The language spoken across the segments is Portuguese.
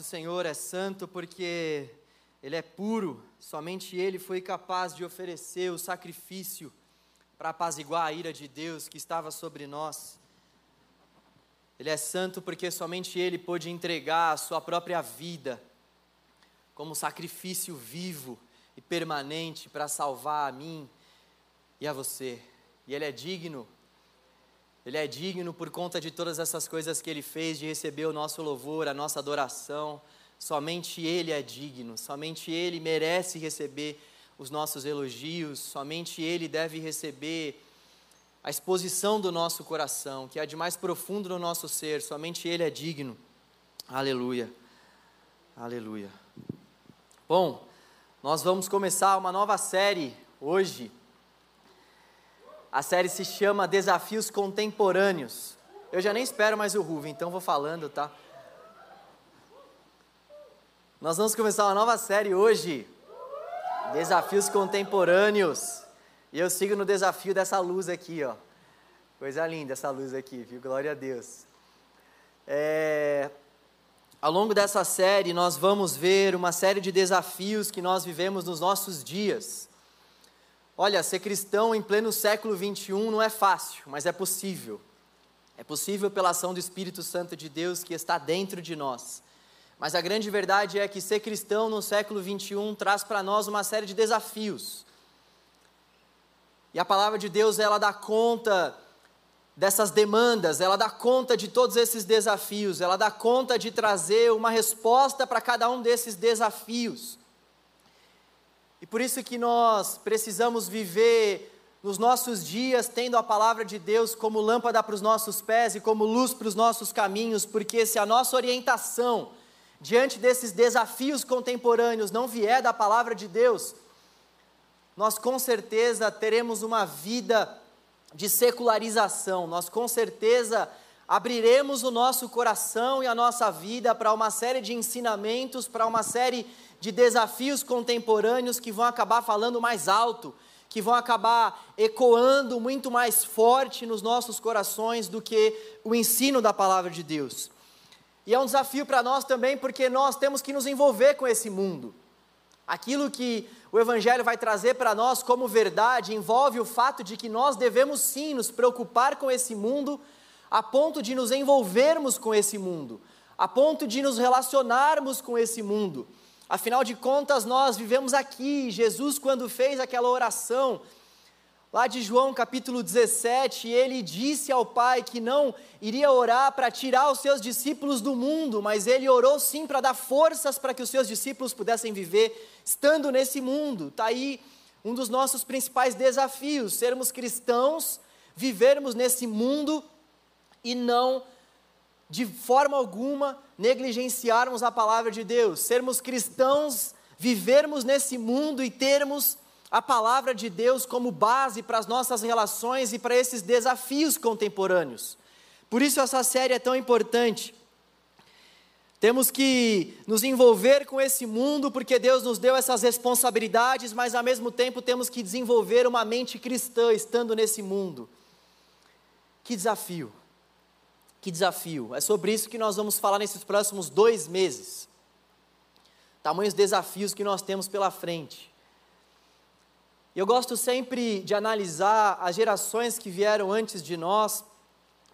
O Senhor é santo porque Ele é puro, somente Ele foi capaz de oferecer o sacrifício para apaziguar a ira de Deus que estava sobre nós. Ele é santo porque somente Ele pôde entregar a Sua própria vida como sacrifício vivo e permanente para salvar a mim e a você. E Ele é digno ele é digno por conta de todas essas coisas que ele fez, de receber o nosso louvor, a nossa adoração. Somente Ele é digno, somente Ele merece receber os nossos elogios, somente Ele deve receber a exposição do nosso coração, que é de mais profundo no nosso ser, somente Ele é digno. Aleluia, aleluia. Bom, nós vamos começar uma nova série hoje a série se chama Desafios Contemporâneos. Eu já nem espero mais o Ruven, então vou falando, tá? Nós vamos começar uma nova série hoje. Desafios Contemporâneos. E eu sigo no desafio dessa luz aqui, ó. Coisa linda essa luz aqui, viu? Glória a Deus. É... Ao longo dessa série, nós vamos ver uma série de desafios que nós vivemos nos nossos dias. Olha, ser cristão em pleno século 21 não é fácil, mas é possível. É possível pela ação do Espírito Santo de Deus que está dentro de nós. Mas a grande verdade é que ser cristão no século 21 traz para nós uma série de desafios. E a palavra de Deus, ela dá conta dessas demandas, ela dá conta de todos esses desafios, ela dá conta de trazer uma resposta para cada um desses desafios. Por isso que nós precisamos viver nos nossos dias tendo a palavra de Deus como lâmpada para os nossos pés e como luz para os nossos caminhos, porque se a nossa orientação diante desses desafios contemporâneos não vier da palavra de Deus, nós com certeza teremos uma vida de secularização, nós com certeza abriremos o nosso coração e a nossa vida para uma série de ensinamentos, para uma série de desafios contemporâneos que vão acabar falando mais alto, que vão acabar ecoando muito mais forte nos nossos corações do que o ensino da palavra de Deus. E é um desafio para nós também, porque nós temos que nos envolver com esse mundo. Aquilo que o Evangelho vai trazer para nós como verdade envolve o fato de que nós devemos sim nos preocupar com esse mundo, a ponto de nos envolvermos com esse mundo, a ponto de nos relacionarmos com esse mundo. Afinal de contas, nós vivemos aqui. Jesus, quando fez aquela oração, lá de João capítulo 17, ele disse ao Pai que não iria orar para tirar os seus discípulos do mundo, mas ele orou sim para dar forças para que os seus discípulos pudessem viver estando nesse mundo. Está aí um dos nossos principais desafios: sermos cristãos, vivermos nesse mundo e não de forma alguma negligenciarmos a palavra de Deus, sermos cristãos, vivermos nesse mundo e termos a palavra de Deus como base para as nossas relações e para esses desafios contemporâneos. Por isso essa série é tão importante. Temos que nos envolver com esse mundo porque Deus nos deu essas responsabilidades, mas ao mesmo tempo temos que desenvolver uma mente cristã estando nesse mundo. Que desafio! Que desafio! É sobre isso que nós vamos falar nesses próximos dois meses. Tamanhos desafios que nós temos pela frente. Eu gosto sempre de analisar as gerações que vieram antes de nós,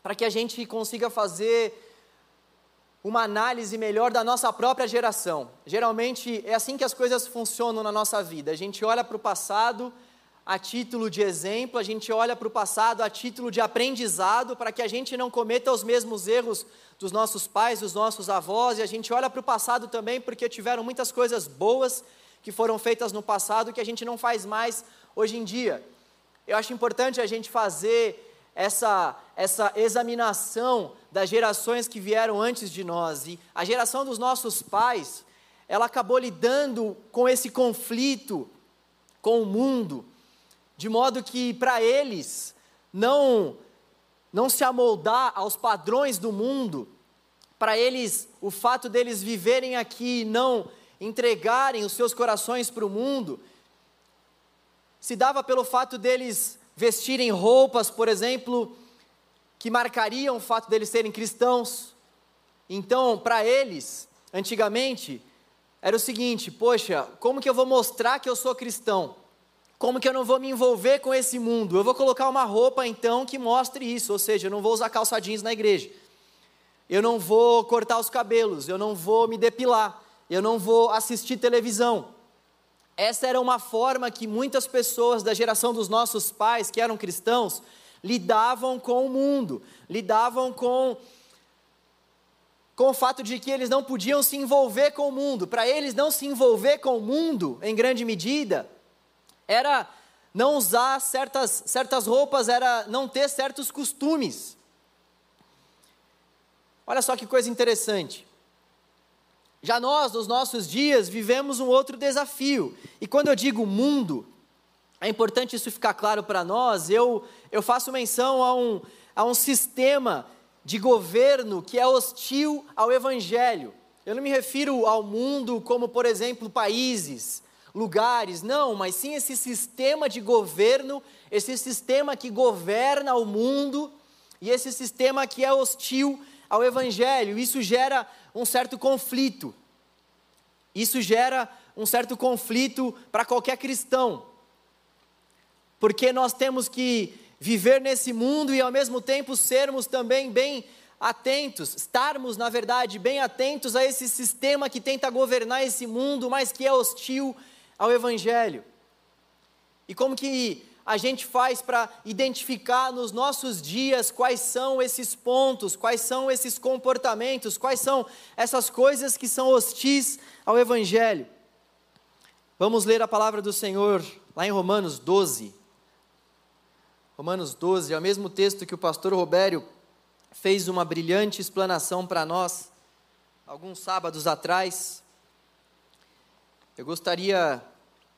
para que a gente consiga fazer uma análise melhor da nossa própria geração. Geralmente é assim que as coisas funcionam na nossa vida. A gente olha para o passado a título de exemplo, a gente olha para o passado a título de aprendizado, para que a gente não cometa os mesmos erros dos nossos pais, dos nossos avós, e a gente olha para o passado também porque tiveram muitas coisas boas que foram feitas no passado que a gente não faz mais hoje em dia. Eu acho importante a gente fazer essa, essa examinação das gerações que vieram antes de nós. E a geração dos nossos pais, ela acabou lidando com esse conflito com o mundo de modo que para eles não não se amoldar aos padrões do mundo, para eles o fato deles viverem aqui e não entregarem os seus corações para o mundo, se dava pelo fato deles vestirem roupas, por exemplo, que marcariam o fato deles serem cristãos. Então, para eles, antigamente era o seguinte: poxa, como que eu vou mostrar que eu sou cristão? Como que eu não vou me envolver com esse mundo? Eu vou colocar uma roupa então que mostre isso, ou seja, eu não vou usar calça jeans na igreja. Eu não vou cortar os cabelos, eu não vou me depilar, eu não vou assistir televisão. Essa era uma forma que muitas pessoas da geração dos nossos pais, que eram cristãos, lidavam com o mundo, lidavam com com o fato de que eles não podiam se envolver com o mundo. Para eles não se envolver com o mundo, em grande medida, era não usar certas, certas roupas, era não ter certos costumes. Olha só que coisa interessante. Já nós, nos nossos dias, vivemos um outro desafio. E quando eu digo mundo, é importante isso ficar claro para nós. Eu, eu faço menção a um, a um sistema de governo que é hostil ao evangelho. Eu não me refiro ao mundo como, por exemplo, países, lugares, não, mas sim esse sistema de governo, esse sistema que governa o mundo e esse sistema que é hostil ao Evangelho. Isso gera um certo conflito. Isso gera um certo conflito para qualquer cristão. Porque nós temos que viver nesse mundo e ao mesmo tempo sermos também bem atentos, estarmos, na verdade, bem atentos a esse sistema que tenta governar esse mundo, mas que é hostil ao Evangelho. E como que a gente faz para identificar nos nossos dias quais são esses pontos, quais são esses comportamentos, quais são essas coisas que são hostis ao Evangelho? Vamos ler a palavra do Senhor lá em Romanos 12. Romanos 12 é o mesmo texto que o pastor Robério fez uma brilhante explanação para nós alguns sábados atrás. Eu gostaria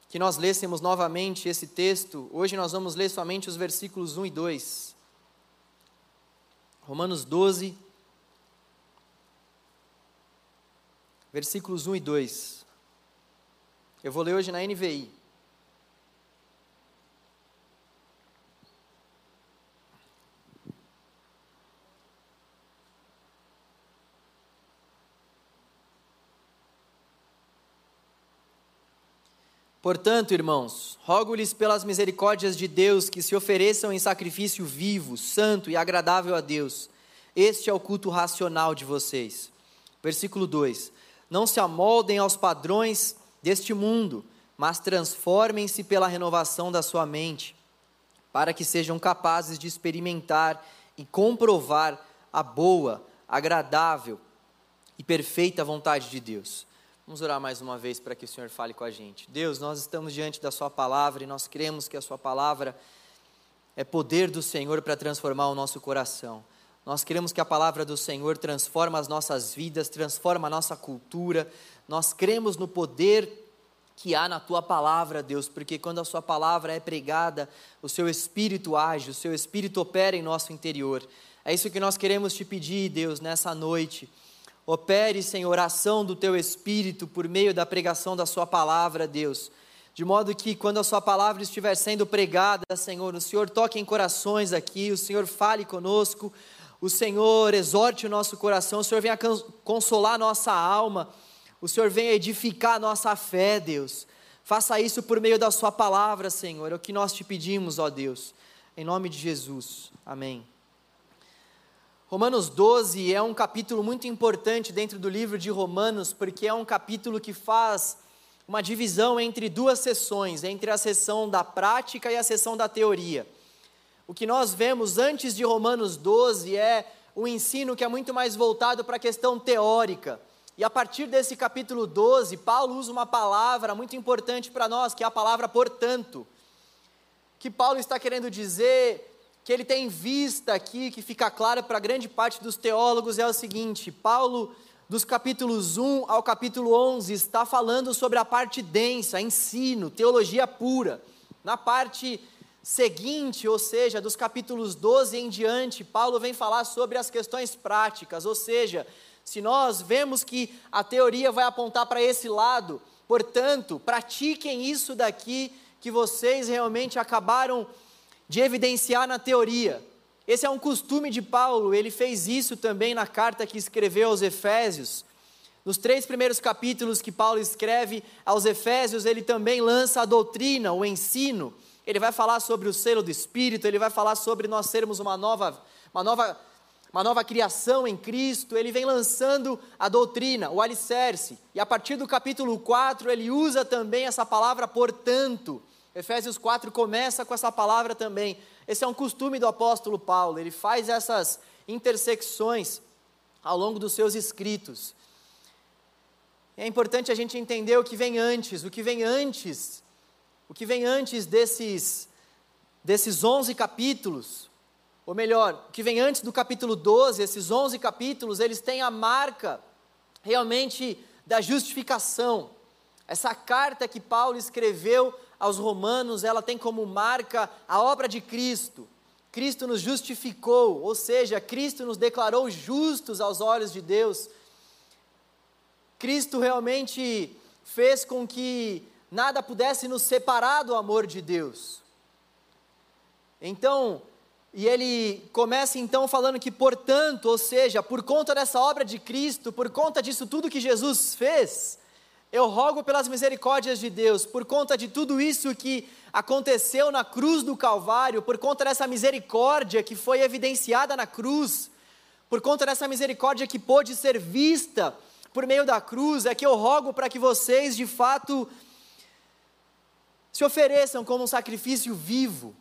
que nós lêssemos novamente esse texto. Hoje nós vamos ler somente os versículos 1 e 2. Romanos 12, versículos 1 e 2. Eu vou ler hoje na NVI. Portanto, irmãos, rogo-lhes pelas misericórdias de Deus que se ofereçam em sacrifício vivo, santo e agradável a Deus. Este é o culto racional de vocês. Versículo 2: Não se amoldem aos padrões deste mundo, mas transformem-se pela renovação da sua mente, para que sejam capazes de experimentar e comprovar a boa, agradável e perfeita vontade de Deus. Vamos orar mais uma vez para que o Senhor fale com a gente. Deus, nós estamos diante da Sua palavra e nós cremos que a Sua palavra é poder do Senhor para transformar o nosso coração. Nós queremos que a palavra do Senhor transforme as nossas vidas, transforme a nossa cultura. Nós cremos no poder que há na tua palavra, Deus, porque quando a sua palavra é pregada, o seu espírito age, o seu espírito opera em nosso interior. É isso que nós queremos te pedir, Deus, nessa noite Opere, Senhor, oração do teu Espírito por meio da pregação da Sua palavra, Deus. De modo que quando a Sua palavra estiver sendo pregada, Senhor, o Senhor toque em corações aqui, o Senhor fale conosco, o Senhor exorte o nosso coração, o Senhor venha consolar a nossa alma, o Senhor venha edificar a nossa fé, Deus. Faça isso por meio da Sua palavra, Senhor, é o que nós te pedimos, ó Deus. Em nome de Jesus. Amém. Romanos 12 é um capítulo muito importante dentro do livro de Romanos, porque é um capítulo que faz uma divisão entre duas sessões, entre a sessão da prática e a sessão da teoria. O que nós vemos antes de Romanos 12 é um ensino que é muito mais voltado para a questão teórica. E a partir desse capítulo 12, Paulo usa uma palavra muito importante para nós, que é a palavra portanto. Que Paulo está querendo dizer que ele tem em vista aqui, que fica claro para grande parte dos teólogos, é o seguinte: Paulo, dos capítulos 1 ao capítulo 11, está falando sobre a parte densa, ensino, teologia pura. Na parte seguinte, ou seja, dos capítulos 12 em diante, Paulo vem falar sobre as questões práticas, ou seja, se nós vemos que a teoria vai apontar para esse lado, portanto, pratiquem isso daqui que vocês realmente acabaram de evidenciar na teoria. Esse é um costume de Paulo, ele fez isso também na carta que escreveu aos Efésios. Nos três primeiros capítulos que Paulo escreve aos Efésios, ele também lança a doutrina, o ensino. Ele vai falar sobre o selo do Espírito, ele vai falar sobre nós sermos uma nova, uma nova, uma nova criação em Cristo. Ele vem lançando a doutrina, o alicerce. E a partir do capítulo 4, ele usa também essa palavra portanto. Efésios 4 começa com essa palavra também. Esse é um costume do apóstolo Paulo, ele faz essas intersecções ao longo dos seus escritos. É importante a gente entender o que vem antes, o que vem antes, o que vem antes desses, desses 11 capítulos, ou melhor, o que vem antes do capítulo 12, esses 11 capítulos, eles têm a marca realmente da justificação. Essa carta que Paulo escreveu aos Romanos, ela tem como marca a obra de Cristo. Cristo nos justificou, ou seja, Cristo nos declarou justos aos olhos de Deus. Cristo realmente fez com que nada pudesse nos separar do amor de Deus. Então, e ele começa então falando que, portanto, ou seja, por conta dessa obra de Cristo, por conta disso tudo que Jesus fez, eu rogo pelas misericórdias de Deus, por conta de tudo isso que aconteceu na cruz do Calvário, por conta dessa misericórdia que foi evidenciada na cruz, por conta dessa misericórdia que pôde ser vista por meio da cruz, é que eu rogo para que vocês, de fato, se ofereçam como um sacrifício vivo,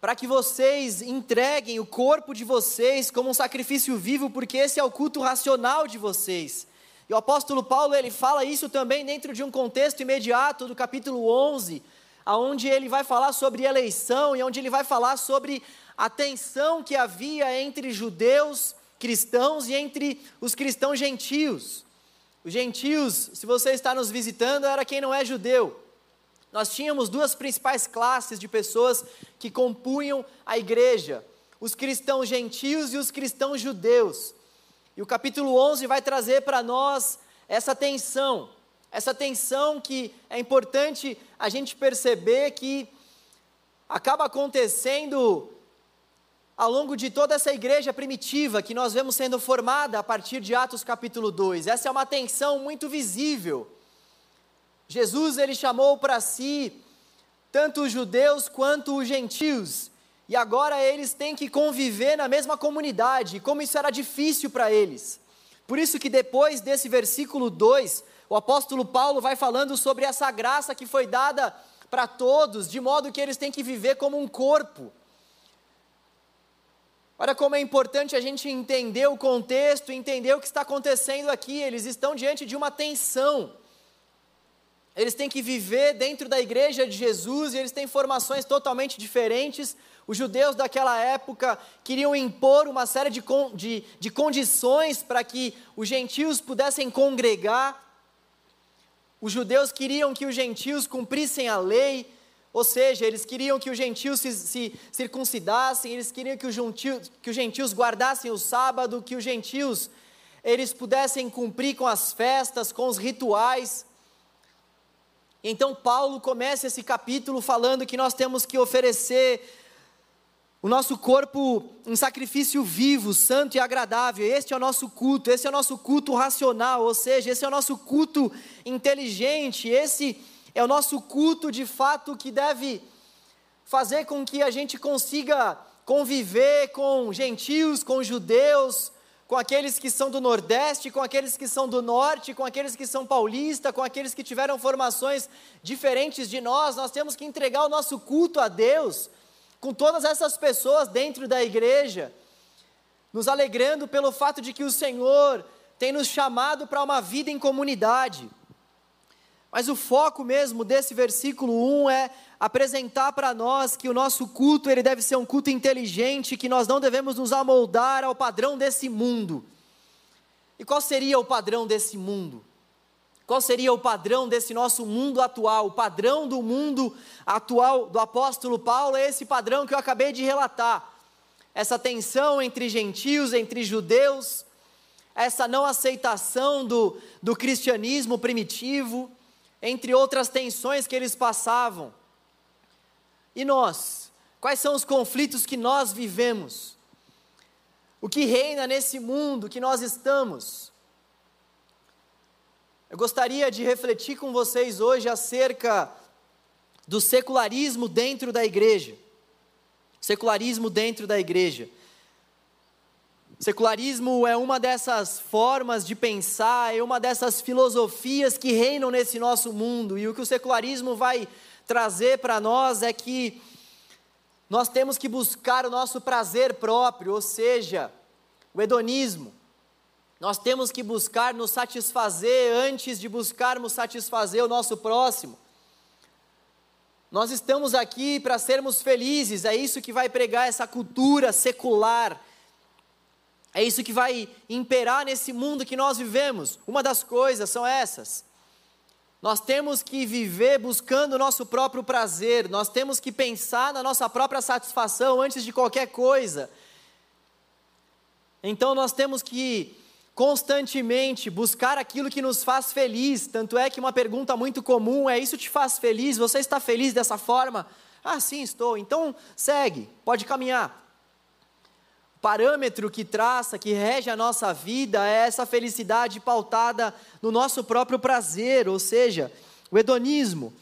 para que vocês entreguem o corpo de vocês como um sacrifício vivo, porque esse é o culto racional de vocês. E o apóstolo Paulo, ele fala isso também dentro de um contexto imediato do capítulo 11, aonde ele vai falar sobre eleição e onde ele vai falar sobre a tensão que havia entre judeus cristãos e entre os cristãos gentios. Os gentios, se você está nos visitando, era quem não é judeu. Nós tínhamos duas principais classes de pessoas que compunham a igreja: os cristãos gentios e os cristãos judeus. E o capítulo 11 vai trazer para nós essa tensão, essa tensão que é importante a gente perceber que acaba acontecendo ao longo de toda essa igreja primitiva que nós vemos sendo formada a partir de Atos capítulo 2. Essa é uma tensão muito visível. Jesus ele chamou para si tanto os judeus quanto os gentios, e agora eles têm que conviver na mesma comunidade, e como isso era difícil para eles. Por isso que depois desse versículo 2, o apóstolo Paulo vai falando sobre essa graça que foi dada para todos, de modo que eles têm que viver como um corpo. Olha como é importante a gente entender o contexto, entender o que está acontecendo aqui. Eles estão diante de uma tensão. Eles têm que viver dentro da igreja de Jesus e eles têm formações totalmente diferentes. Os judeus daquela época queriam impor uma série de, de, de condições para que os gentios pudessem congregar. Os judeus queriam que os gentios cumprissem a lei, ou seja, eles queriam que os gentios se, se circuncidassem, eles queriam que os, gentios, que os gentios guardassem o sábado, que os gentios eles pudessem cumprir com as festas, com os rituais. Então Paulo começa esse capítulo falando que nós temos que oferecer o nosso corpo em sacrifício vivo, santo e agradável. Este é o nosso culto, esse é o nosso culto racional, ou seja, esse é o nosso culto inteligente, esse é o nosso culto de fato que deve fazer com que a gente consiga conviver com gentios, com judeus, com aqueles que são do Nordeste, com aqueles que são do Norte, com aqueles que são paulistas, com aqueles que tiveram formações diferentes de nós. Nós temos que entregar o nosso culto a Deus com todas essas pessoas dentro da igreja, nos alegrando pelo fato de que o Senhor tem nos chamado para uma vida em comunidade. Mas o foco mesmo desse versículo 1 é apresentar para nós que o nosso culto ele deve ser um culto inteligente, que nós não devemos nos amoldar ao padrão desse mundo. E qual seria o padrão desse mundo? Qual seria o padrão desse nosso mundo atual? O padrão do mundo atual do apóstolo Paulo é esse padrão que eu acabei de relatar. Essa tensão entre gentios, entre judeus, essa não aceitação do, do cristianismo primitivo, entre outras tensões que eles passavam. E nós? Quais são os conflitos que nós vivemos? O que reina nesse mundo que nós estamos? Eu gostaria de refletir com vocês hoje acerca do secularismo dentro da igreja. Secularismo dentro da igreja. Secularismo é uma dessas formas de pensar, é uma dessas filosofias que reinam nesse nosso mundo. E o que o secularismo vai trazer para nós é que nós temos que buscar o nosso prazer próprio, ou seja, o hedonismo. Nós temos que buscar nos satisfazer antes de buscarmos satisfazer o nosso próximo. Nós estamos aqui para sermos felizes, é isso que vai pregar essa cultura secular. É isso que vai imperar nesse mundo que nós vivemos. Uma das coisas são essas. Nós temos que viver buscando o nosso próprio prazer, nós temos que pensar na nossa própria satisfação antes de qualquer coisa. Então nós temos que constantemente buscar aquilo que nos faz feliz. Tanto é que uma pergunta muito comum é: Isso te faz feliz? Você está feliz dessa forma? Ah, sim, estou. Então segue, pode caminhar. O parâmetro que traça, que rege a nossa vida é essa felicidade pautada no nosso próprio prazer, ou seja, o hedonismo.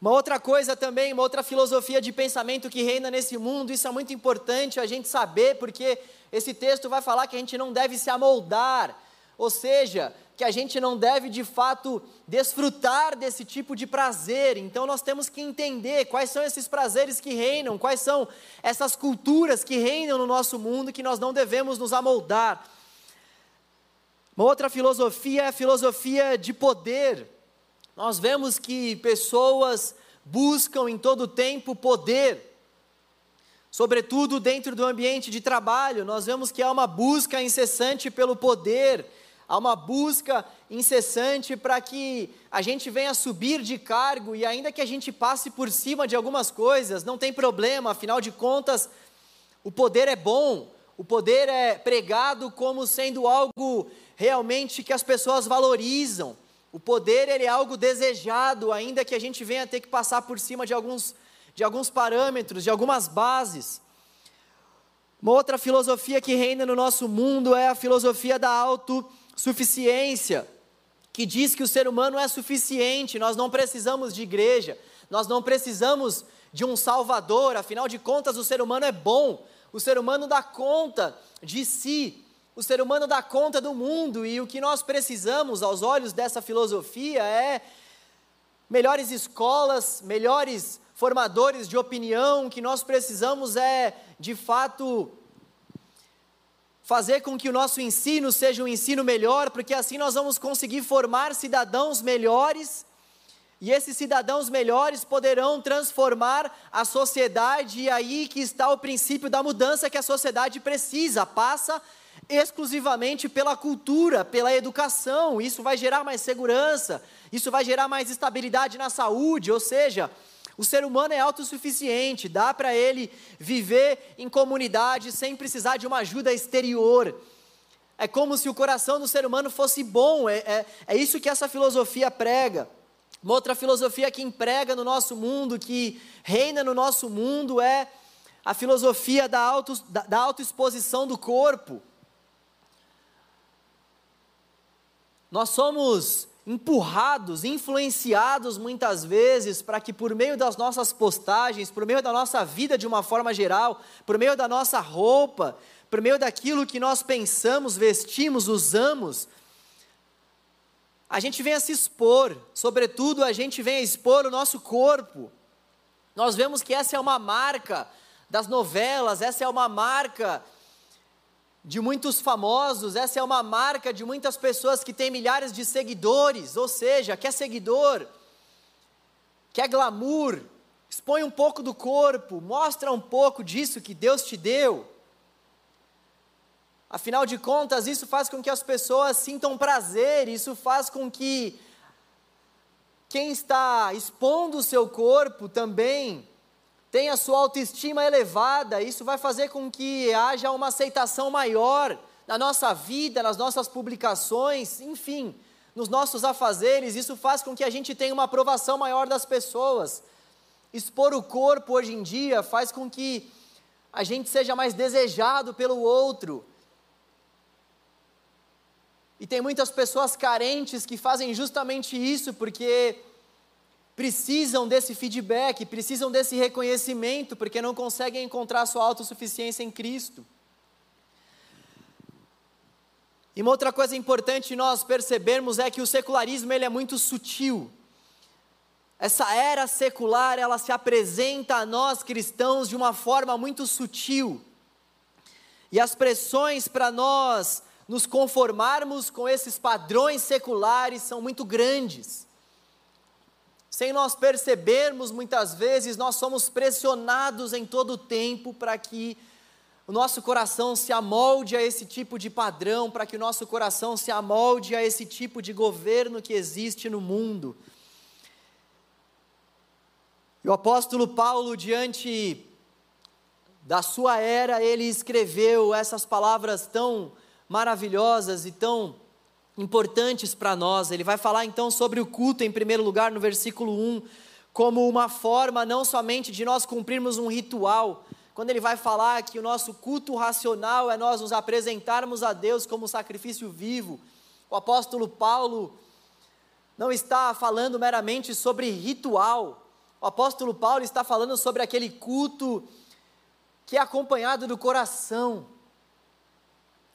Uma outra coisa também, uma outra filosofia de pensamento que reina nesse mundo, isso é muito importante a gente saber, porque esse texto vai falar que a gente não deve se amoldar, ou seja, que a gente não deve de fato desfrutar desse tipo de prazer. Então nós temos que entender quais são esses prazeres que reinam, quais são essas culturas que reinam no nosso mundo que nós não devemos nos amoldar. Uma outra filosofia é a filosofia de poder. Nós vemos que pessoas buscam em todo tempo poder sobretudo dentro do ambiente de trabalho, nós vemos que há uma busca incessante pelo poder, há uma busca incessante para que a gente venha subir de cargo e ainda que a gente passe por cima de algumas coisas, não tem problema, afinal de contas, o poder é bom, o poder é pregado como sendo algo realmente que as pessoas valorizam. O poder ele é algo desejado, ainda que a gente venha ter que passar por cima de alguns de alguns parâmetros, de algumas bases. Uma outra filosofia que reina no nosso mundo é a filosofia da autossuficiência, que diz que o ser humano é suficiente, nós não precisamos de igreja, nós não precisamos de um salvador, afinal de contas, o ser humano é bom, o ser humano dá conta de si, o ser humano dá conta do mundo, e o que nós precisamos, aos olhos dessa filosofia, é melhores escolas, melhores formadores de opinião, que nós precisamos é, de fato, fazer com que o nosso ensino seja um ensino melhor, porque assim nós vamos conseguir formar cidadãos melhores, e esses cidadãos melhores poderão transformar a sociedade, e aí que está o princípio da mudança que a sociedade precisa, passa exclusivamente pela cultura, pela educação, isso vai gerar mais segurança, isso vai gerar mais estabilidade na saúde, ou seja, o ser humano é autossuficiente, dá para ele viver em comunidade sem precisar de uma ajuda exterior. É como se o coração do ser humano fosse bom, é, é, é isso que essa filosofia prega. Uma outra filosofia que emprega no nosso mundo, que reina no nosso mundo, é a filosofia da, auto, da, da autoexposição do corpo. Nós somos empurrados, influenciados muitas vezes para que por meio das nossas postagens, por meio da nossa vida de uma forma geral, por meio da nossa roupa, por meio daquilo que nós pensamos, vestimos, usamos, a gente venha se expor, sobretudo a gente venha expor o nosso corpo. Nós vemos que essa é uma marca das novelas, essa é uma marca de muitos famosos, essa é uma marca de muitas pessoas que têm milhares de seguidores, ou seja, quer seguidor, quer glamour, expõe um pouco do corpo, mostra um pouco disso que Deus te deu. Afinal de contas, isso faz com que as pessoas sintam prazer, isso faz com que quem está expondo o seu corpo também tem a sua autoestima elevada, isso vai fazer com que haja uma aceitação maior na nossa vida, nas nossas publicações, enfim, nos nossos afazeres, isso faz com que a gente tenha uma aprovação maior das pessoas. Expor o corpo hoje em dia faz com que a gente seja mais desejado pelo outro. E tem muitas pessoas carentes que fazem justamente isso porque precisam desse feedback, precisam desse reconhecimento, porque não conseguem encontrar sua autossuficiência em Cristo. E uma outra coisa importante nós percebermos é que o secularismo ele é muito sutil. Essa era secular, ela se apresenta a nós cristãos de uma forma muito sutil. E as pressões para nós nos conformarmos com esses padrões seculares são muito grandes. Sem nós percebermos, muitas vezes, nós somos pressionados em todo o tempo para que o nosso coração se amolde a esse tipo de padrão, para que o nosso coração se amolde a esse tipo de governo que existe no mundo. E o apóstolo Paulo, diante da sua era, ele escreveu essas palavras tão maravilhosas e tão importantes para nós. Ele vai falar então sobre o culto, em primeiro lugar, no versículo 1, como uma forma não somente de nós cumprirmos um ritual, quando ele vai falar que o nosso culto racional é nós nos apresentarmos a Deus como sacrifício vivo, o apóstolo Paulo não está falando meramente sobre ritual, o apóstolo Paulo está falando sobre aquele culto que é acompanhado do coração,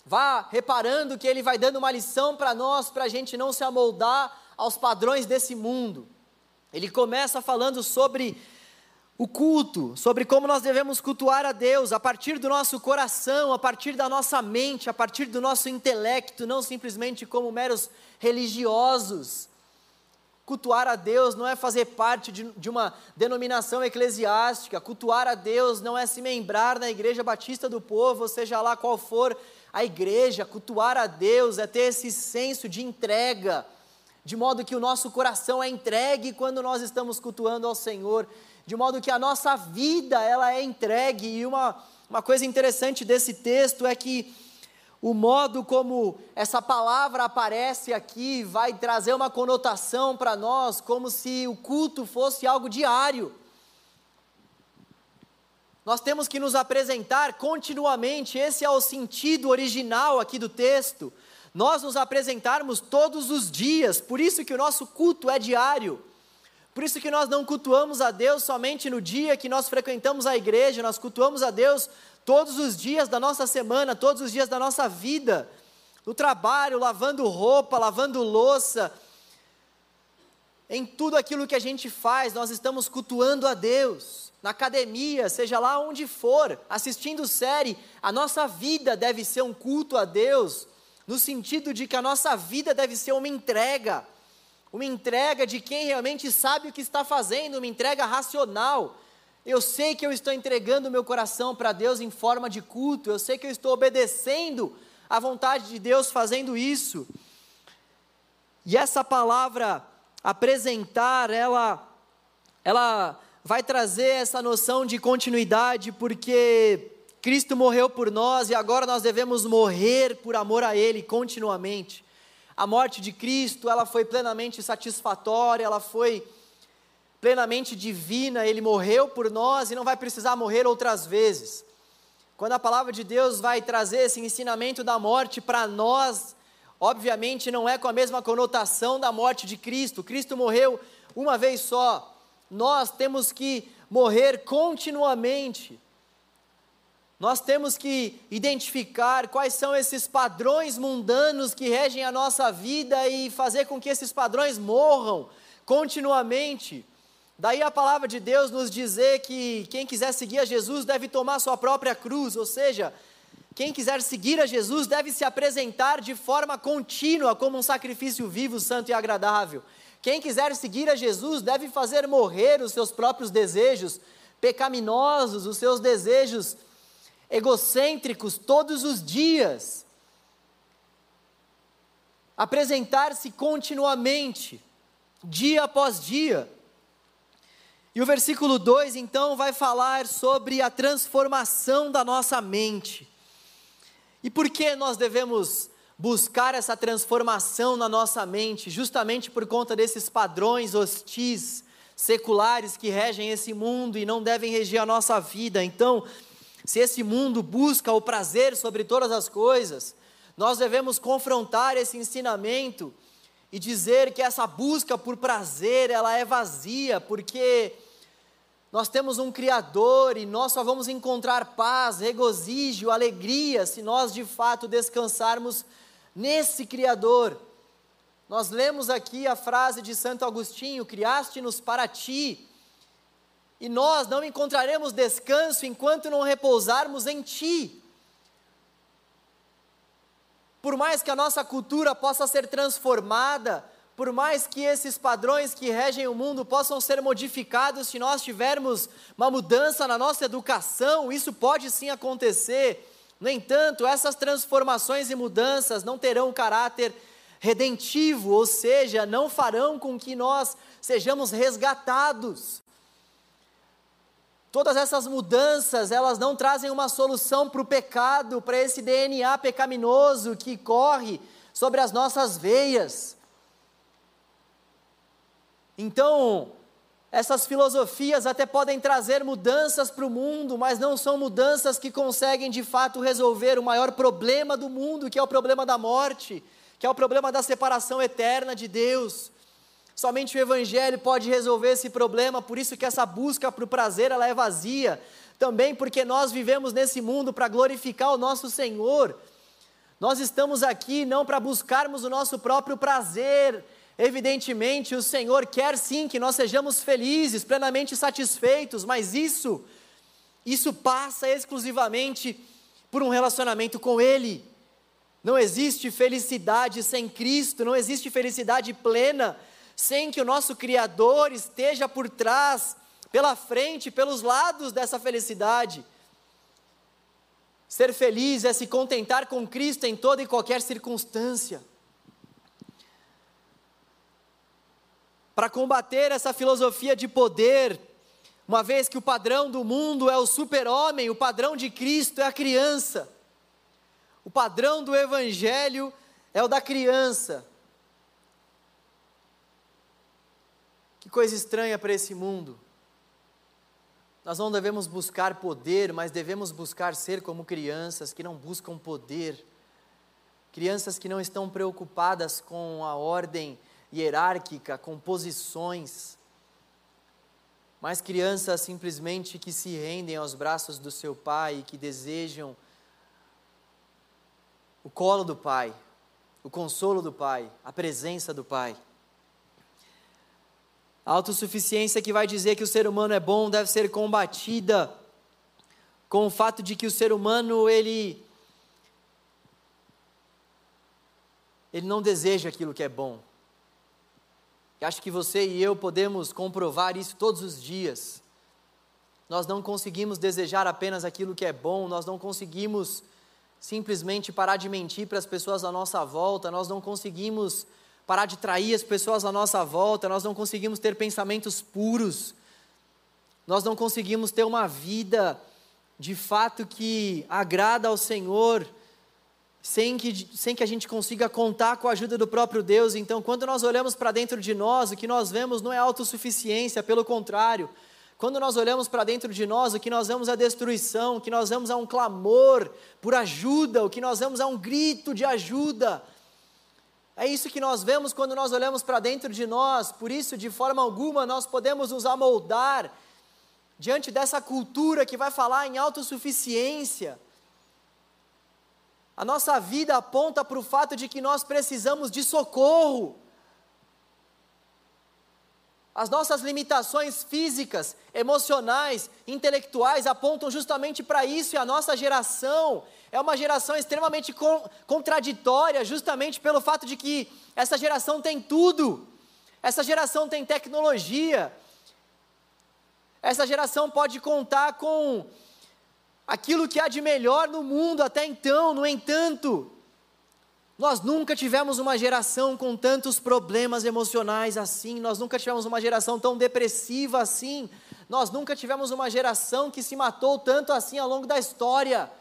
Vá reparando que ele vai dando uma lição para nós, para a gente não se amoldar aos padrões desse mundo. Ele começa falando sobre o culto, sobre como nós devemos cultuar a Deus a partir do nosso coração, a partir da nossa mente, a partir do nosso intelecto, não simplesmente como meros religiosos. Cultuar a Deus não é fazer parte de, de, uma denominação eclesiástica, cultuar a Deus não é se membrar na Igreja Batista do Povo, seja lá qual for a igreja, cultuar a Deus, é ter esse senso de entrega, de modo que o nosso coração é entregue quando nós estamos cultuando ao Senhor, de modo que a nossa vida ela é entregue. E uma, uma coisa interessante desse texto é que o modo como essa palavra aparece aqui vai trazer uma conotação para nós, como se o culto fosse algo diário. Nós temos que nos apresentar continuamente, esse é o sentido original aqui do texto. Nós nos apresentarmos todos os dias, por isso que o nosso culto é diário. Por isso que nós não cultuamos a Deus somente no dia que nós frequentamos a igreja, nós cultuamos a Deus todos os dias da nossa semana, todos os dias da nossa vida. No trabalho, lavando roupa, lavando louça, em tudo aquilo que a gente faz, nós estamos cultuando a Deus na academia, seja lá onde for, assistindo série, a nossa vida deve ser um culto a Deus, no sentido de que a nossa vida deve ser uma entrega, uma entrega de quem realmente sabe o que está fazendo, uma entrega racional. Eu sei que eu estou entregando meu coração para Deus em forma de culto, eu sei que eu estou obedecendo à vontade de Deus fazendo isso. E essa palavra apresentar, ela ela vai trazer essa noção de continuidade, porque Cristo morreu por nós e agora nós devemos morrer por amor a Ele continuamente. A morte de Cristo, ela foi plenamente satisfatória, ela foi plenamente divina, Ele morreu por nós e não vai precisar morrer outras vezes. Quando a palavra de Deus vai trazer esse ensinamento da morte para nós, obviamente não é com a mesma conotação da morte de Cristo. Cristo morreu uma vez só, nós temos que morrer continuamente. Nós temos que identificar quais são esses padrões mundanos que regem a nossa vida e fazer com que esses padrões morram continuamente. Daí a palavra de Deus nos dizer que quem quiser seguir a Jesus deve tomar sua própria cruz, ou seja, quem quiser seguir a Jesus deve se apresentar de forma contínua como um sacrifício vivo, santo e agradável. Quem quiser seguir a Jesus deve fazer morrer os seus próprios desejos pecaminosos, os seus desejos egocêntricos todos os dias. Apresentar-se continuamente, dia após dia. E o versículo 2 então vai falar sobre a transformação da nossa mente. E por que nós devemos buscar essa transformação na nossa mente, justamente por conta desses padrões hostis, seculares que regem esse mundo e não devem regir a nossa vida. Então, se esse mundo busca o prazer sobre todas as coisas, nós devemos confrontar esse ensinamento e dizer que essa busca por prazer, ela é vazia, porque nós temos um Criador e nós só vamos encontrar paz, regozijo, alegria se nós de fato descansarmos nesse Criador. Nós lemos aqui a frase de Santo Agostinho: Criaste-nos para ti, e nós não encontraremos descanso enquanto não repousarmos em ti. Por mais que a nossa cultura possa ser transformada, por mais que esses padrões que regem o mundo possam ser modificados, se nós tivermos uma mudança na nossa educação, isso pode sim acontecer. No entanto, essas transformações e mudanças não terão caráter redentivo, ou seja, não farão com que nós sejamos resgatados. Todas essas mudanças, elas não trazem uma solução para o pecado, para esse DNA pecaminoso que corre sobre as nossas veias. Então, essas filosofias até podem trazer mudanças para o mundo, mas não são mudanças que conseguem de fato resolver o maior problema do mundo, que é o problema da morte, que é o problema da separação eterna de Deus. Somente o Evangelho pode resolver esse problema, por isso que essa busca para o prazer ela é vazia. Também porque nós vivemos nesse mundo para glorificar o nosso Senhor. Nós estamos aqui não para buscarmos o nosso próprio prazer, Evidentemente, o Senhor quer sim que nós sejamos felizes, plenamente satisfeitos, mas isso, isso passa exclusivamente por um relacionamento com Ele. Não existe felicidade sem Cristo, não existe felicidade plena sem que o nosso Criador esteja por trás, pela frente, pelos lados dessa felicidade. Ser feliz é se contentar com Cristo em toda e qualquer circunstância. Para combater essa filosofia de poder, uma vez que o padrão do mundo é o super-homem, o padrão de Cristo é a criança. O padrão do Evangelho é o da criança. Que coisa estranha para esse mundo. Nós não devemos buscar poder, mas devemos buscar ser como crianças que não buscam poder. Crianças que não estão preocupadas com a ordem hierárquica, com posições, mas crianças simplesmente que se rendem aos braços do seu pai e que desejam o colo do pai, o consolo do pai, a presença do pai. A autossuficiência que vai dizer que o ser humano é bom deve ser combatida com o fato de que o ser humano ele ele não deseja aquilo que é bom. Acho que você e eu podemos comprovar isso todos os dias. Nós não conseguimos desejar apenas aquilo que é bom, nós não conseguimos simplesmente parar de mentir para as pessoas à nossa volta, nós não conseguimos parar de trair as pessoas à nossa volta, nós não conseguimos ter pensamentos puros, nós não conseguimos ter uma vida de fato que agrada ao Senhor sem que, sem que a gente consiga contar com a ajuda do próprio Deus. Então, quando nós olhamos para dentro de nós, o que nós vemos não é autossuficiência, pelo contrário. Quando nós olhamos para dentro de nós, o que nós vemos é destruição, o que nós vemos é um clamor por ajuda, o que nós vemos é um grito de ajuda. É isso que nós vemos quando nós olhamos para dentro de nós, por isso, de forma alguma, nós podemos nos amoldar diante dessa cultura que vai falar em autossuficiência a nossa vida aponta para o fato de que nós precisamos de socorro. As nossas limitações físicas, emocionais, intelectuais apontam justamente para isso, e a nossa geração é uma geração extremamente con contraditória, justamente pelo fato de que essa geração tem tudo, essa geração tem tecnologia, essa geração pode contar com aquilo que há de melhor no mundo até então. No entanto, nós nunca tivemos uma geração com tantos problemas emocionais assim, nós nunca tivemos uma geração tão depressiva assim, nós nunca tivemos uma geração que se matou tanto assim ao longo da história.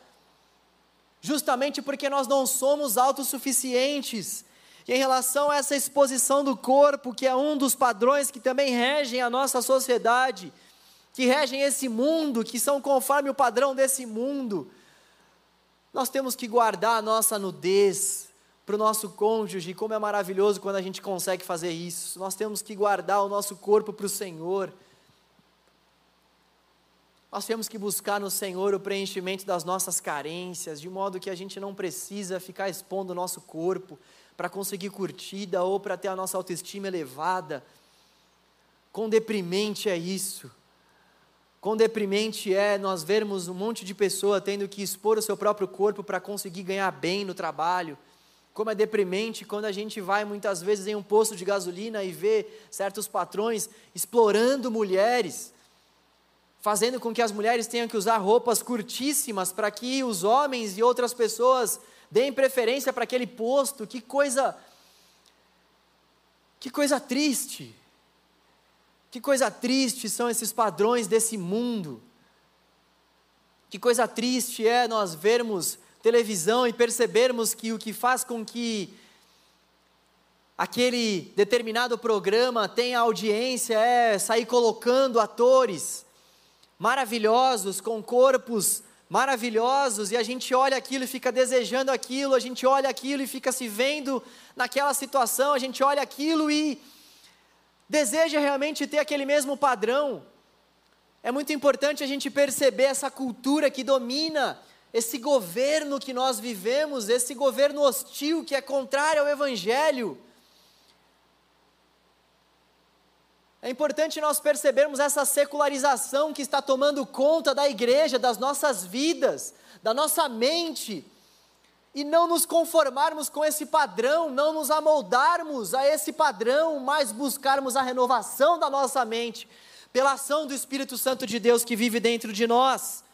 Justamente porque nós não somos autossuficientes. E em relação a essa exposição do corpo, que é um dos padrões que também regem a nossa sociedade, que regem esse mundo, que são conforme o padrão desse mundo. Nós temos que guardar a nossa nudez para o nosso cônjuge, como é maravilhoso quando a gente consegue fazer isso. Nós temos que guardar o nosso corpo para o Senhor. Nós temos que buscar no Senhor o preenchimento das nossas carências, de modo que a gente não precisa ficar expondo o nosso corpo para conseguir curtida ou para ter a nossa autoestima elevada. Quão deprimente é isso. Quão deprimente é nós vermos um monte de pessoa tendo que expor o seu próprio corpo para conseguir ganhar bem no trabalho. Como é deprimente quando a gente vai muitas vezes em um posto de gasolina e vê certos patrões explorando mulheres fazendo com que as mulheres tenham que usar roupas curtíssimas para que os homens e outras pessoas deem preferência para aquele posto. Que coisa que coisa triste. Que coisa triste são esses padrões desse mundo. Que coisa triste é nós vermos televisão e percebermos que o que faz com que aquele determinado programa tenha audiência é sair colocando atores maravilhosos, com corpos maravilhosos, e a gente olha aquilo e fica desejando aquilo, a gente olha aquilo e fica se vendo naquela situação, a gente olha aquilo e deseja realmente ter aquele mesmo padrão. É muito importante a gente perceber essa cultura que domina esse governo que nós vivemos, esse governo hostil que é contrário ao Evangelho. É importante nós percebermos essa secularização que está tomando conta da igreja, das nossas vidas, da nossa mente, e não nos conformarmos com esse padrão, não nos amoldarmos a esse padrão, mas buscarmos a renovação da nossa mente, pela ação do Espírito Santo de Deus que vive dentro de nós.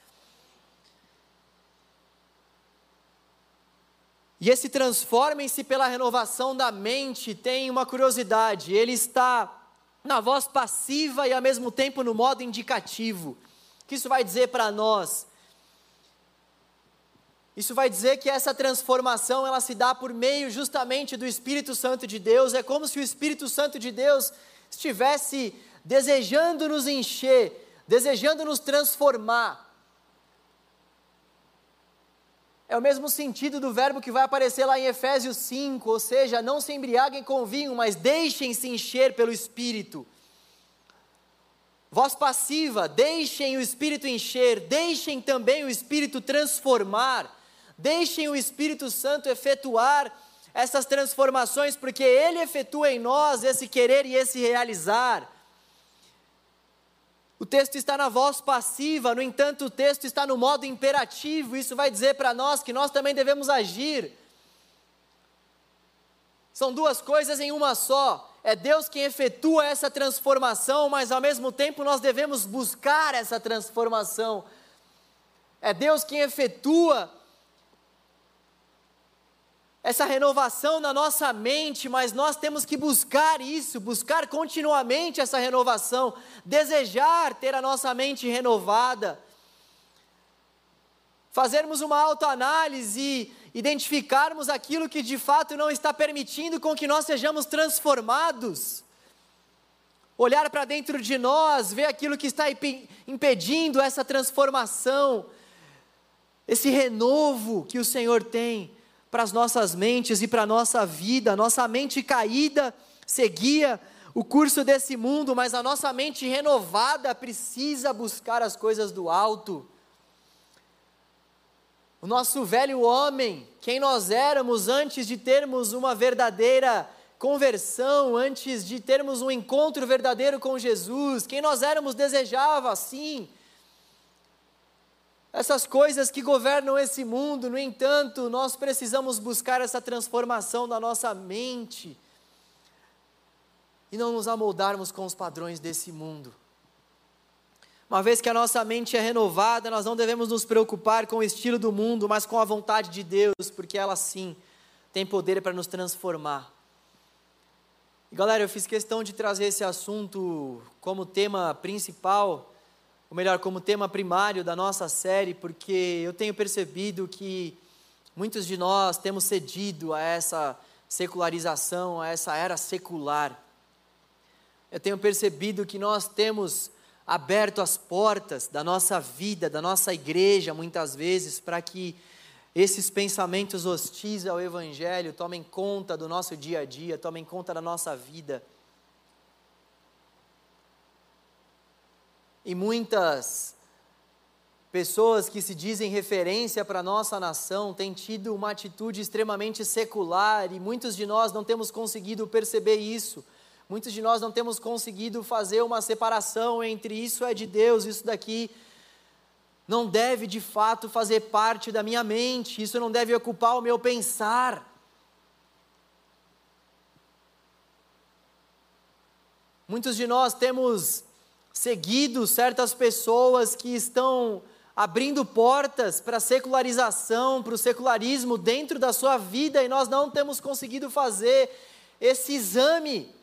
E esse transformem-se pela renovação da mente tem uma curiosidade, ele está na voz passiva e ao mesmo tempo no modo indicativo. O que isso vai dizer para nós? Isso vai dizer que essa transformação ela se dá por meio justamente do Espírito Santo de Deus. É como se o Espírito Santo de Deus estivesse desejando nos encher, desejando nos transformar. É o mesmo sentido do verbo que vai aparecer lá em Efésios 5, ou seja, não se embriaguem com vinho, mas deixem-se encher pelo Espírito. Voz passiva, deixem o Espírito encher, deixem também o Espírito transformar, deixem o Espírito Santo efetuar essas transformações, porque Ele efetua em nós esse querer e esse realizar. O texto está na voz passiva, no entanto, o texto está no modo imperativo. Isso vai dizer para nós que nós também devemos agir. São duas coisas em uma só. É Deus quem efetua essa transformação, mas ao mesmo tempo nós devemos buscar essa transformação. É Deus quem efetua essa renovação na nossa mente, mas nós temos que buscar isso, buscar continuamente essa renovação, desejar ter a nossa mente renovada, fazermos uma autoanálise e identificarmos aquilo que de fato não está permitindo com que nós sejamos transformados. Olhar para dentro de nós, ver aquilo que está impedindo essa transformação, esse renovo que o Senhor tem para as nossas mentes e para a nossa vida. Nossa mente caída seguia o curso desse mundo, mas a nossa mente renovada precisa buscar as coisas do alto. O nosso velho homem, quem nós éramos antes de termos uma verdadeira conversão, antes de termos um encontro verdadeiro com Jesus, quem nós éramos desejava, sim, essas coisas que governam esse mundo, no entanto, nós precisamos buscar essa transformação da nossa mente e não nos amoldarmos com os padrões desse mundo. Uma vez que a nossa mente é renovada, nós não devemos nos preocupar com o estilo do mundo, mas com a vontade de Deus, porque ela sim tem poder para nos transformar. E galera, eu fiz questão de trazer esse assunto como tema principal ou melhor, como tema primário da nossa série, porque eu tenho percebido que muitos de nós temos cedido a essa secularização, a essa era secular. Eu tenho percebido que nós temos aberto as portas da nossa vida, da nossa igreja, muitas vezes, para que esses pensamentos hostis ao Evangelho tomem conta do nosso dia a dia, tomem conta da nossa vida. E muitas pessoas que se dizem referência para a nossa nação têm tido uma atitude extremamente secular e muitos de nós não temos conseguido perceber isso. Muitos de nós não temos conseguido fazer uma separação entre isso é de Deus, isso daqui não deve de fato fazer parte da minha mente, isso não deve ocupar o meu pensar. Muitos de nós temos seguido certas pessoas que estão abrindo portas para a secularização, para o secularismo dentro da sua vida e nós não temos conseguido fazer esse exame.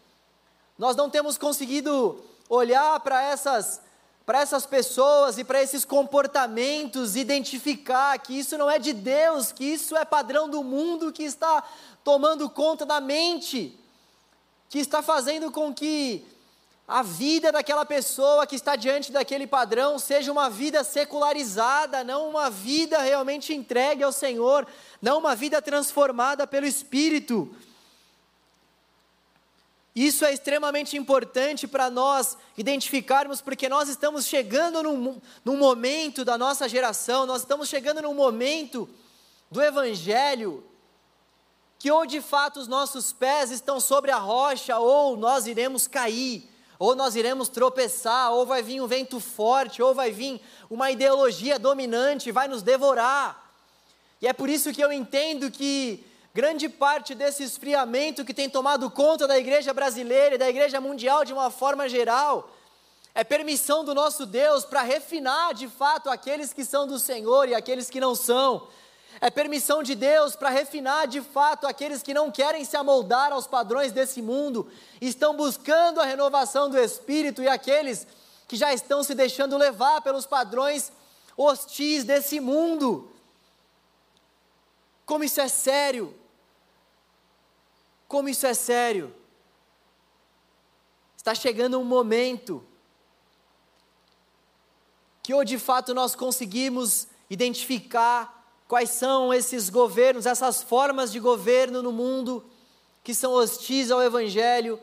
Nós não temos conseguido olhar para essas para essas pessoas e para esses comportamentos, identificar que isso não é de Deus, que isso é padrão do mundo que está tomando conta da mente, que está fazendo com que a vida daquela pessoa que está diante daquele padrão seja uma vida secularizada, não uma vida realmente entregue ao Senhor, não uma vida transformada pelo Espírito. Isso é extremamente importante para nós identificarmos, porque nós estamos chegando num, num momento da nossa geração, nós estamos chegando num momento do Evangelho, que ou de fato os nossos pés estão sobre a rocha, ou nós iremos cair, ou nós iremos tropeçar, ou vai vir um vento forte, ou vai vir uma ideologia dominante, vai nos devorar. E é por isso que eu entendo que Grande parte desse esfriamento que tem tomado conta da igreja brasileira e da igreja mundial de uma forma geral é permissão do nosso Deus para refinar de fato aqueles que são do Senhor e aqueles que não são. É permissão de Deus para refinar de fato aqueles que não querem se amoldar aos padrões desse mundo, estão buscando a renovação do espírito e aqueles que já estão se deixando levar pelos padrões hostis desse mundo. Como isso é sério, como isso é sério. Está chegando um momento que ou de fato nós conseguimos identificar quais são esses governos, essas formas de governo no mundo que são hostis ao Evangelho,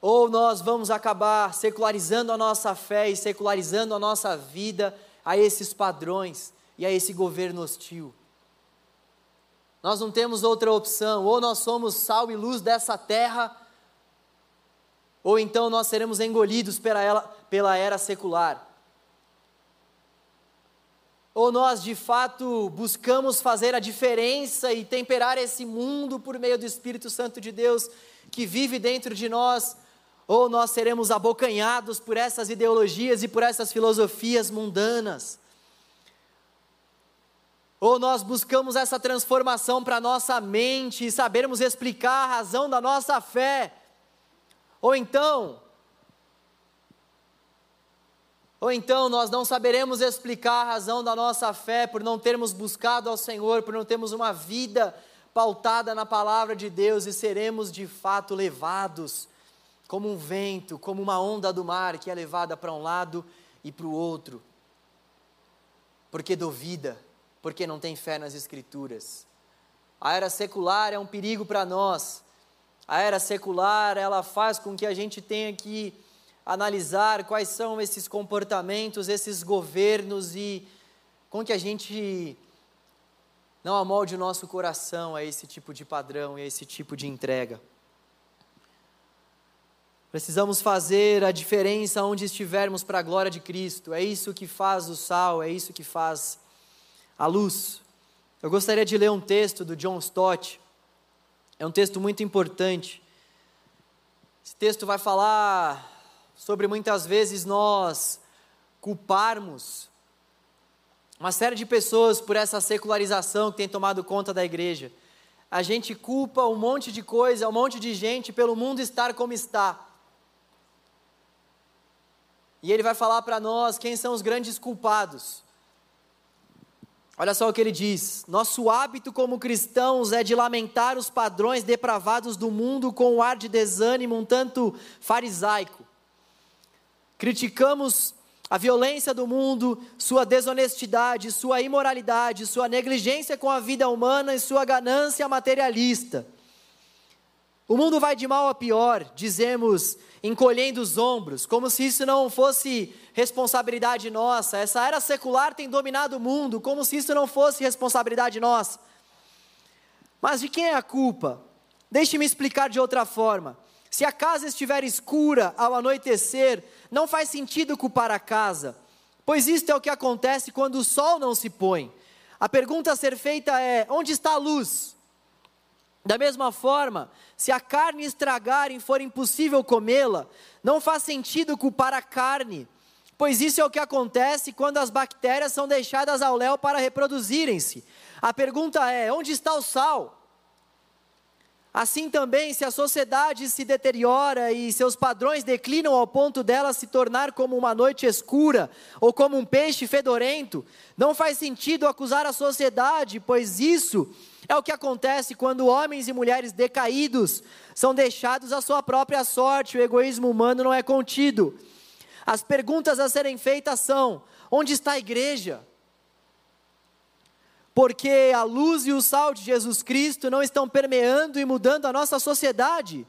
ou nós vamos acabar secularizando a nossa fé e secularizando a nossa vida a esses padrões e a esse governo hostil. Nós não temos outra opção, ou nós somos sal e luz dessa terra, ou então nós seremos engolidos pela, ela, pela era secular. Ou nós de fato buscamos fazer a diferença e temperar esse mundo por meio do Espírito Santo de Deus que vive dentro de nós, ou nós seremos abocanhados por essas ideologias e por essas filosofias mundanas? Ou nós buscamos essa transformação para nossa mente e sabermos explicar a razão da nossa fé, ou então, ou então nós não saberemos explicar a razão da nossa fé por não termos buscado ao Senhor, por não termos uma vida pautada na palavra de Deus e seremos de fato levados como um vento, como uma onda do mar que é levada para um lado e para o outro, porque duvida porque não tem fé nas Escrituras. A era secular é um perigo para nós. A era secular, ela faz com que a gente tenha que analisar quais são esses comportamentos, esses governos e com que a gente não amolde o nosso coração a esse tipo de padrão e a esse tipo de entrega. Precisamos fazer a diferença onde estivermos para a glória de Cristo. É isso que faz o sal, é isso que faz a luz. Eu gostaria de ler um texto do John Stott. É um texto muito importante. Esse texto vai falar sobre muitas vezes nós culparmos uma série de pessoas por essa secularização que tem tomado conta da igreja. A gente culpa um monte de coisa, um monte de gente pelo mundo estar como está. E ele vai falar para nós quem são os grandes culpados. Olha só o que ele diz: Nosso hábito como cristãos é de lamentar os padrões depravados do mundo com um ar de desânimo um tanto farisaico. Criticamos A violência do mundo, sua desonestidade, sua imoralidade, sua negligência com a vida humana e sua ganância materialista. O mundo vai de mal a pior, dizemos, encolhendo os ombros, como se isso não fosse responsabilidade nossa. Essa era secular tem dominado o mundo, como se isso não fosse responsabilidade nossa. Mas de quem é a culpa? Deixe-me explicar de outra forma. Se a casa estiver escura ao anoitecer, não faz sentido culpar a casa, pois isto é o que acontece quando o sol não se põe. A pergunta a ser feita é: onde está a luz? Da mesma forma, se a carne estragar e for impossível comê-la, não faz sentido culpar a carne, pois isso é o que acontece quando as bactérias são deixadas ao léu para reproduzirem-se. A pergunta é: onde está o sal? Assim também, se a sociedade se deteriora e seus padrões declinam ao ponto dela se tornar como uma noite escura ou como um peixe fedorento, não faz sentido acusar a sociedade, pois isso é o que acontece quando homens e mulheres decaídos são deixados à sua própria sorte, o egoísmo humano não é contido. As perguntas a serem feitas são: onde está a igreja? Porque a luz e o sal de Jesus Cristo não estão permeando e mudando a nossa sociedade.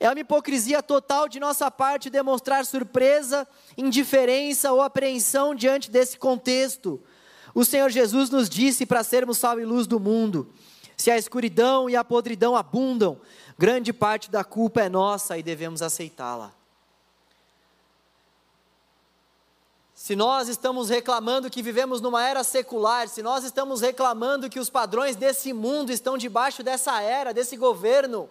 É uma hipocrisia total de nossa parte demonstrar surpresa, indiferença ou apreensão diante desse contexto. O Senhor Jesus nos disse para sermos sal e luz do mundo. Se a escuridão e a podridão abundam, grande parte da culpa é nossa e devemos aceitá-la. Se nós estamos reclamando que vivemos numa era secular, se nós estamos reclamando que os padrões desse mundo estão debaixo dessa era, desse governo,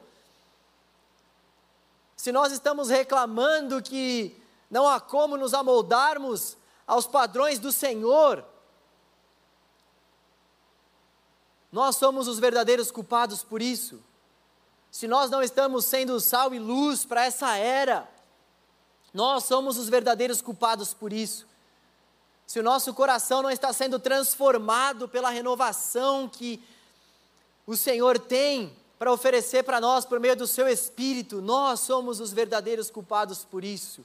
se nós estamos reclamando que não há como nos amoldarmos aos padrões do Senhor, Nós somos os verdadeiros culpados por isso. Se nós não estamos sendo sal e luz para essa era, nós somos os verdadeiros culpados por isso. Se o nosso coração não está sendo transformado pela renovação que o Senhor tem para oferecer para nós por meio do seu Espírito, nós somos os verdadeiros culpados por isso.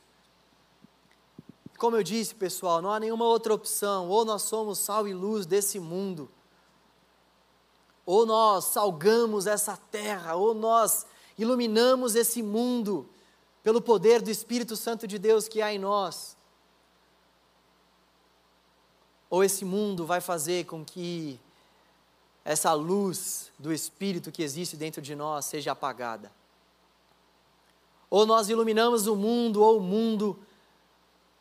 Como eu disse, pessoal, não há nenhuma outra opção, ou nós somos sal e luz desse mundo ou nós salgamos essa terra, ou nós iluminamos esse mundo pelo poder do Espírito Santo de Deus que há em nós. Ou esse mundo vai fazer com que essa luz do Espírito que existe dentro de nós seja apagada. Ou nós iluminamos o mundo, ou o mundo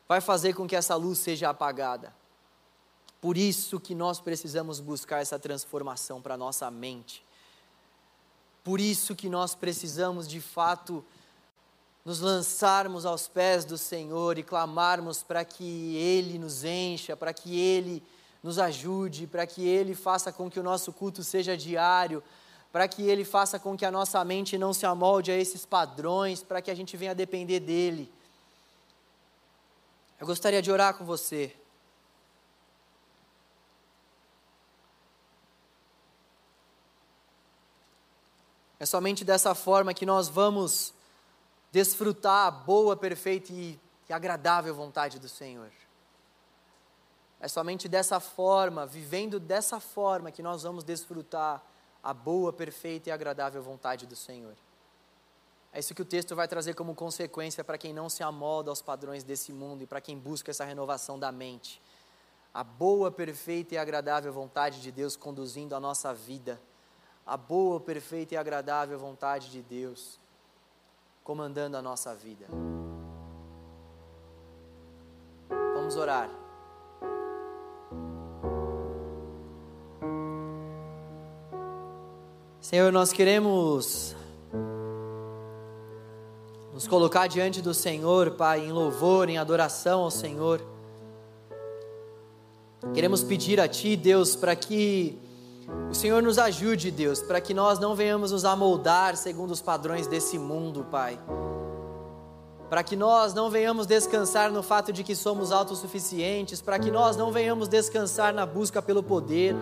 vai fazer com que essa luz seja apagada. Por isso que nós precisamos buscar essa transformação para a nossa mente. Por isso que nós precisamos de fato nos lançarmos aos pés do Senhor e clamarmos para que Ele nos encha, para que Ele nos ajude, para que Ele faça com que o nosso culto seja diário, para que Ele faça com que a nossa mente não se amolde a esses padrões, para que a gente venha depender dEle. Eu gostaria de orar com você. É somente dessa forma que nós vamos desfrutar a boa, perfeita e, e agradável vontade do Senhor. É somente dessa forma, vivendo dessa forma, que nós vamos desfrutar a boa, perfeita e agradável vontade do Senhor. É isso que o texto vai trazer como consequência para quem não se amolda aos padrões desse mundo e para quem busca essa renovação da mente. A boa, perfeita e agradável vontade de Deus conduzindo a nossa vida a boa, perfeita e agradável vontade de Deus comandando a nossa vida. Vamos orar. Senhor, nós queremos nos colocar diante do Senhor, Pai, em louvor, em adoração ao Senhor. Queremos pedir a Ti, Deus, para que o Senhor nos ajude, Deus, para que nós não venhamos nos amoldar segundo os padrões desse mundo, Pai. Para que nós não venhamos descansar no fato de que somos autossuficientes, para que nós não venhamos descansar na busca pelo poder,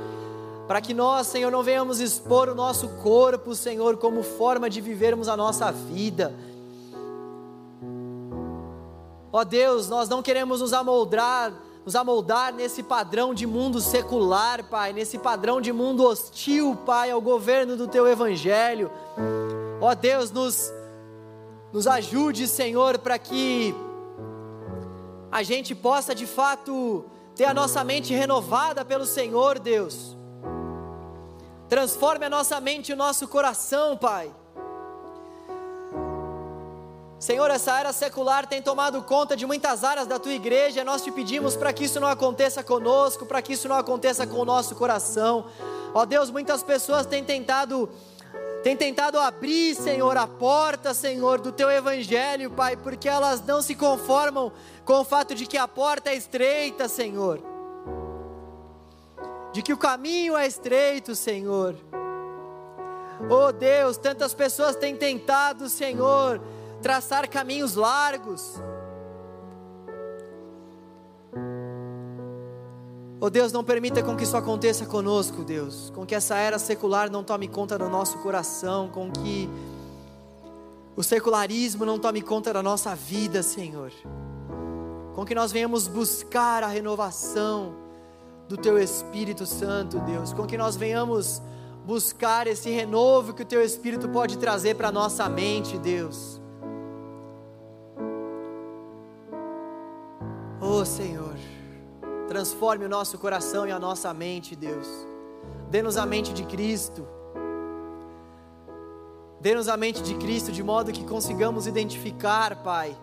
para que nós, Senhor, não venhamos expor o nosso corpo, Senhor, como forma de vivermos a nossa vida. Ó Deus, nós não queremos nos amoldar, nos amoldar nesse padrão de mundo secular, Pai, nesse padrão de mundo hostil, Pai, ao governo do Teu Evangelho. Ó Deus, nos, nos ajude, Senhor, para que a gente possa de fato ter a nossa mente renovada pelo Senhor, Deus. Transforme a nossa mente e o nosso coração, Pai. Senhor, essa era secular tem tomado conta de muitas áreas da tua igreja. Nós te pedimos para que isso não aconteça conosco, para que isso não aconteça com o nosso coração. Ó Deus, muitas pessoas têm tentado têm tentado abrir, Senhor, a porta, Senhor, do teu evangelho, Pai, porque elas não se conformam com o fato de que a porta é estreita, Senhor. De que o caminho é estreito, Senhor. Oh Deus, tantas pessoas têm tentado, Senhor, traçar caminhos largos. Oh Deus, não permita com que isso aconteça conosco, Deus. Com que essa era secular não tome conta do nosso coração, com que o secularismo não tome conta da nossa vida, Senhor. Com que nós venhamos buscar a renovação do Teu Espírito Santo, Deus. Com que nós venhamos buscar esse renovo que o Teu Espírito pode trazer para a nossa mente, Deus. Oh Senhor, transforme o nosso coração e a nossa mente, Deus. Dê-nos a mente de Cristo. Dê-nos a mente de Cristo de modo que consigamos identificar, Pai,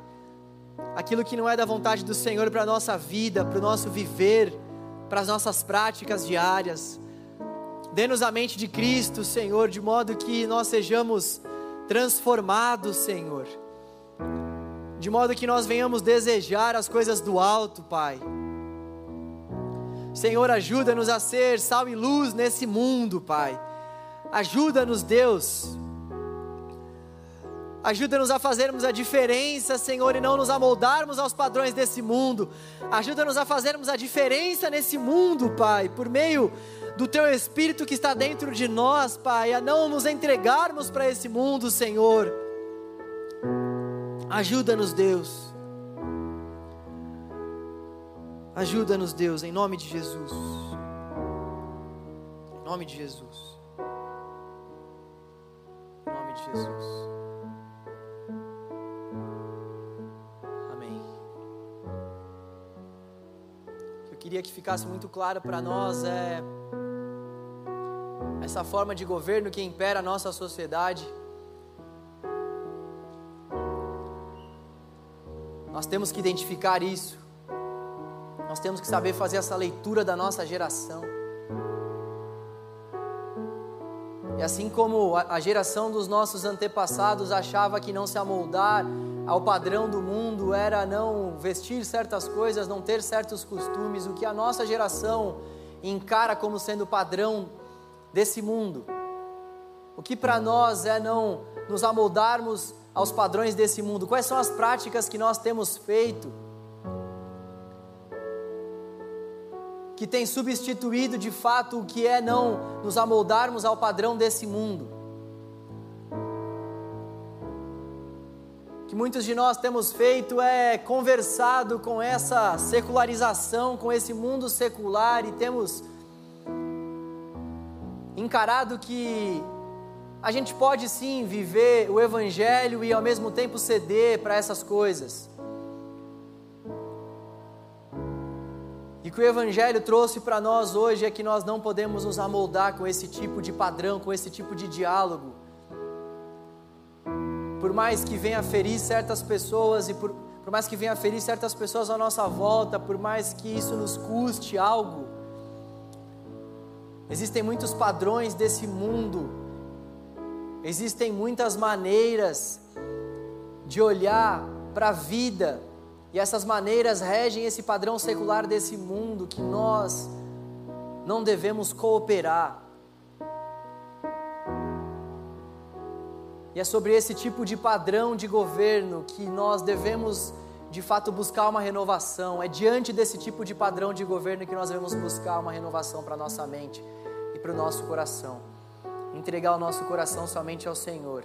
aquilo que não é da vontade do Senhor para a nossa vida, para o nosso viver, para as nossas práticas diárias. Dê-nos a mente de Cristo, Senhor, de modo que nós sejamos transformados, Senhor de modo que nós venhamos desejar as coisas do alto, Pai. Senhor, ajuda-nos a ser sal e luz nesse mundo, Pai. Ajuda-nos, Deus. Ajuda-nos a fazermos a diferença, Senhor, e não nos amoldarmos aos padrões desse mundo. Ajuda-nos a fazermos a diferença nesse mundo, Pai, por meio do Teu Espírito que está dentro de nós, Pai, a não nos entregarmos para esse mundo, Senhor Ajuda-nos, Deus. Ajuda-nos, Deus, em nome de Jesus. Em nome de Jesus. Em nome de Jesus. Amém. O que eu queria que ficasse muito claro para nós é essa forma de governo que impera a nossa sociedade Nós temos que identificar isso. Nós temos que saber fazer essa leitura da nossa geração. E assim como a geração dos nossos antepassados achava que não se amoldar ao padrão do mundo era não vestir certas coisas, não ter certos costumes, o que a nossa geração encara como sendo padrão desse mundo. O que para nós é não nos amoldarmos aos padrões desse mundo? Quais são as práticas que nós temos feito que tem substituído de fato o que é não nos amoldarmos ao padrão desse mundo? que muitos de nós temos feito é conversado com essa secularização, com esse mundo secular e temos encarado que a gente pode sim viver o Evangelho e ao mesmo tempo ceder para essas coisas. E que o Evangelho trouxe para nós hoje é que nós não podemos nos amoldar com esse tipo de padrão, com esse tipo de diálogo. Por mais que venha ferir certas pessoas e por, por mais que venha ferir certas pessoas à nossa volta, por mais que isso nos custe algo, existem muitos padrões desse mundo Existem muitas maneiras de olhar para a vida, e essas maneiras regem esse padrão secular desse mundo que nós não devemos cooperar. E é sobre esse tipo de padrão de governo que nós devemos de fato buscar uma renovação. É diante desse tipo de padrão de governo que nós devemos buscar uma renovação para nossa mente e para o nosso coração entregar o nosso coração somente ao Senhor.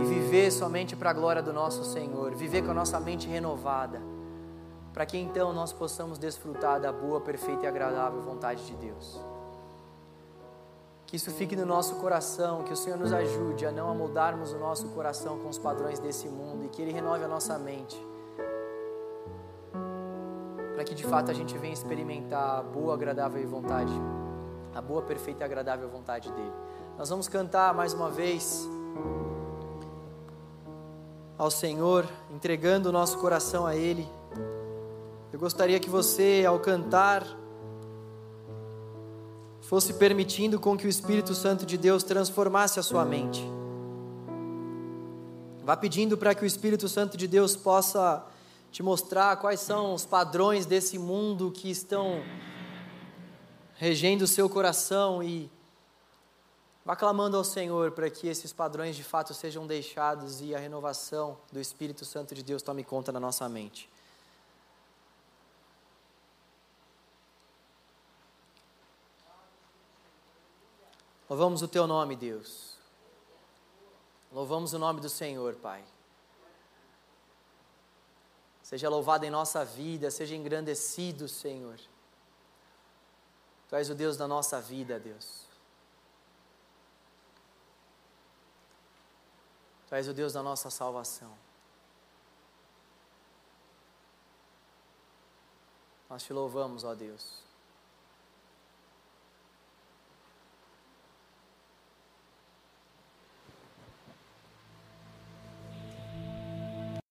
e viver somente para a glória do nosso Senhor, viver com a nossa mente renovada, para que então nós possamos desfrutar da boa, perfeita e agradável vontade de Deus. Que isso fique no nosso coração, que o Senhor nos ajude a não amoldarmos o nosso coração com os padrões desse mundo e que Ele renove a nossa mente. Para que de fato a gente venha experimentar a boa, agradável vontade, a boa, perfeita e agradável vontade dEle. Nós vamos cantar mais uma vez ao Senhor, entregando o nosso coração a Ele. Eu gostaria que você, ao cantar, fosse permitindo com que o Espírito Santo de Deus transformasse a sua mente. Vá pedindo para que o Espírito Santo de Deus possa te mostrar quais são os padrões desse mundo que estão regendo o seu coração e vá clamando ao Senhor para que esses padrões de fato sejam deixados e a renovação do Espírito Santo de Deus tome conta na nossa mente. Louvamos o teu nome, Deus. Louvamos o nome do Senhor, Pai. Seja louvado em nossa vida, seja engrandecido, Senhor. Tu és o Deus da nossa vida, Deus. Tu és o Deus da nossa salvação. Nós te louvamos, ó Deus.